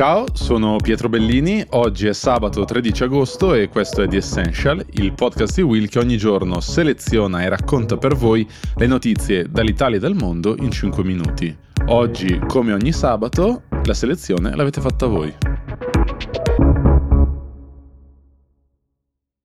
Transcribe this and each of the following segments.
Ciao, sono Pietro Bellini, oggi è sabato 13 agosto e questo è The Essential, il podcast di Will che ogni giorno seleziona e racconta per voi le notizie dall'Italia e dal mondo in 5 minuti. Oggi, come ogni sabato, la selezione l'avete fatta voi.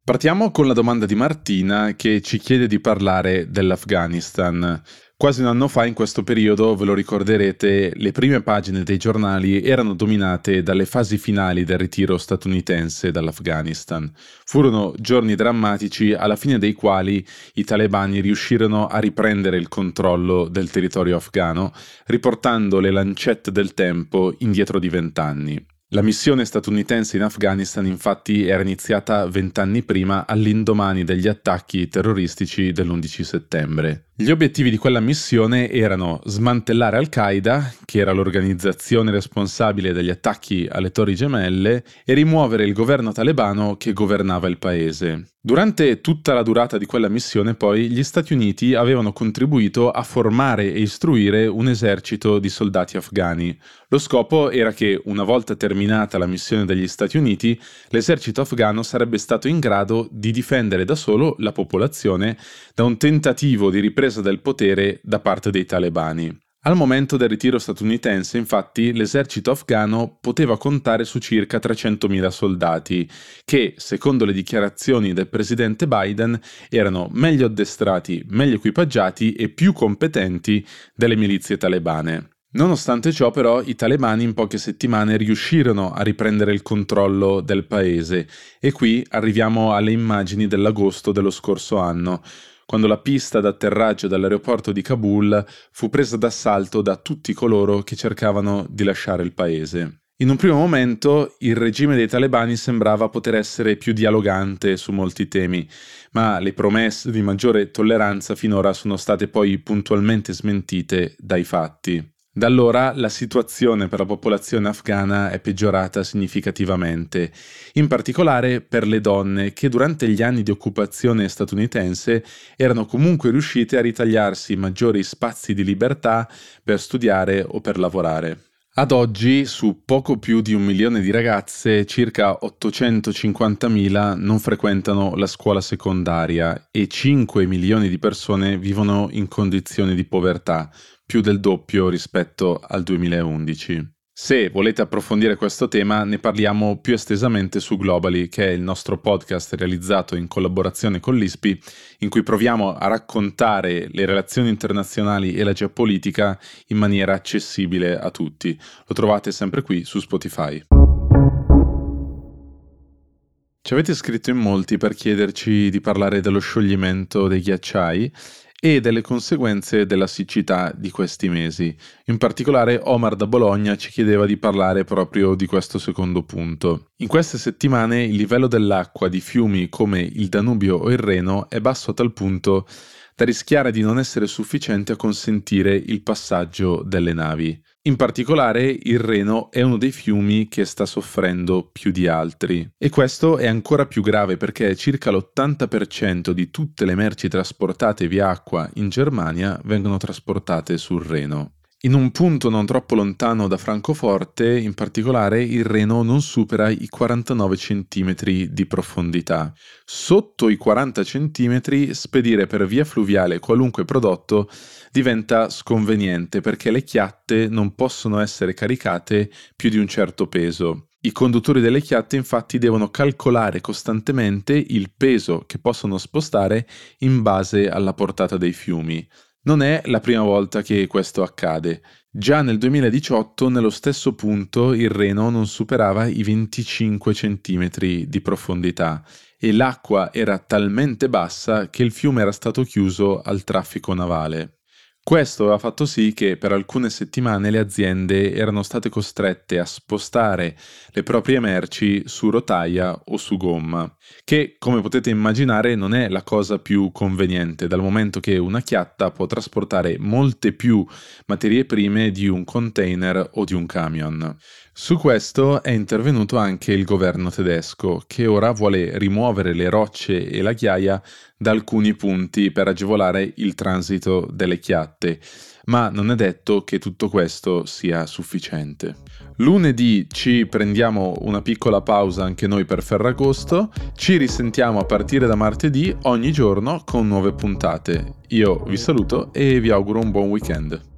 Partiamo con la domanda di Martina che ci chiede di parlare dell'Afghanistan. Quasi un anno fa, in questo periodo, ve lo ricorderete, le prime pagine dei giornali erano dominate dalle fasi finali del ritiro statunitense dall'Afghanistan. Furono giorni drammatici alla fine dei quali i talebani riuscirono a riprendere il controllo del territorio afghano, riportando le lancette del tempo indietro di vent'anni. La missione statunitense in Afghanistan infatti era iniziata vent'anni prima all'indomani degli attacchi terroristici dell'11 settembre. Gli obiettivi di quella missione erano smantellare Al-Qaeda, che era l'organizzazione responsabile degli attacchi alle Torri Gemelle, e rimuovere il governo talebano che governava il paese. Durante tutta la durata di quella missione, poi, gli Stati Uniti avevano contribuito a formare e istruire un esercito di soldati afghani. Lo scopo era che, una volta terminata la missione degli Stati Uniti, l'esercito afghano sarebbe stato in grado di difendere da solo la popolazione da un tentativo di ripresa presa del potere da parte dei talebani. Al momento del ritiro statunitense, infatti, l'esercito afghano poteva contare su circa 300.000 soldati, che, secondo le dichiarazioni del presidente Biden, erano meglio addestrati, meglio equipaggiati e più competenti delle milizie talebane. Nonostante ciò, però, i talebani in poche settimane riuscirono a riprendere il controllo del paese e qui arriviamo alle immagini dell'agosto dello scorso anno quando la pista d'atterraggio dell'aeroporto di Kabul fu presa d'assalto da tutti coloro che cercavano di lasciare il paese. In un primo momento il regime dei talebani sembrava poter essere più dialogante su molti temi, ma le promesse di maggiore tolleranza finora sono state poi puntualmente smentite dai fatti. Da allora la situazione per la popolazione afghana è peggiorata significativamente, in particolare per le donne che durante gli anni di occupazione statunitense erano comunque riuscite a ritagliarsi maggiori spazi di libertà per studiare o per lavorare. Ad oggi, su poco più di un milione di ragazze, circa 850.000 non frequentano la scuola secondaria e 5 milioni di persone vivono in condizioni di povertà, più del doppio rispetto al 2011. Se volete approfondire questo tema, ne parliamo più estesamente su Globally, che è il nostro podcast realizzato in collaborazione con l'ISPI, in cui proviamo a raccontare le relazioni internazionali e la geopolitica in maniera accessibile a tutti. Lo trovate sempre qui su Spotify. Ci avete scritto in molti per chiederci di parlare dello scioglimento dei ghiacciai e delle conseguenze della siccità di questi mesi. In particolare Omar da Bologna ci chiedeva di parlare proprio di questo secondo punto. In queste settimane il livello dell'acqua di fiumi come il Danubio o il Reno è basso a tal punto da rischiare di non essere sufficiente a consentire il passaggio delle navi. In particolare il Reno è uno dei fiumi che sta soffrendo più di altri e questo è ancora più grave perché circa l'80% di tutte le merci trasportate via acqua in Germania vengono trasportate sul Reno. In un punto non troppo lontano da Francoforte, in particolare, il Reno non supera i 49 cm di profondità. Sotto i 40 cm, spedire per via fluviale qualunque prodotto diventa sconveniente perché le chiatte non possono essere caricate più di un certo peso. I conduttori delle chiatte infatti devono calcolare costantemente il peso che possono spostare in base alla portata dei fiumi. Non è la prima volta che questo accade. Già nel 2018 nello stesso punto il Reno non superava i 25 cm di profondità e l'acqua era talmente bassa che il fiume era stato chiuso al traffico navale. Questo ha fatto sì che per alcune settimane le aziende erano state costrette a spostare le proprie merci su rotaia o su gomma, che come potete immaginare non è la cosa più conveniente dal momento che una chiatta può trasportare molte più materie prime di un container o di un camion. Su questo è intervenuto anche il governo tedesco, che ora vuole rimuovere le rocce e la ghiaia da alcuni punti per agevolare il transito delle chiatte. ma non è detto che tutto questo sia sufficiente. Lunedì ci prendiamo una piccola pausa anche noi per Ferragosto, ci risentiamo a partire da martedì ogni giorno con nuove puntate. Io vi saluto e vi auguro un buon weekend.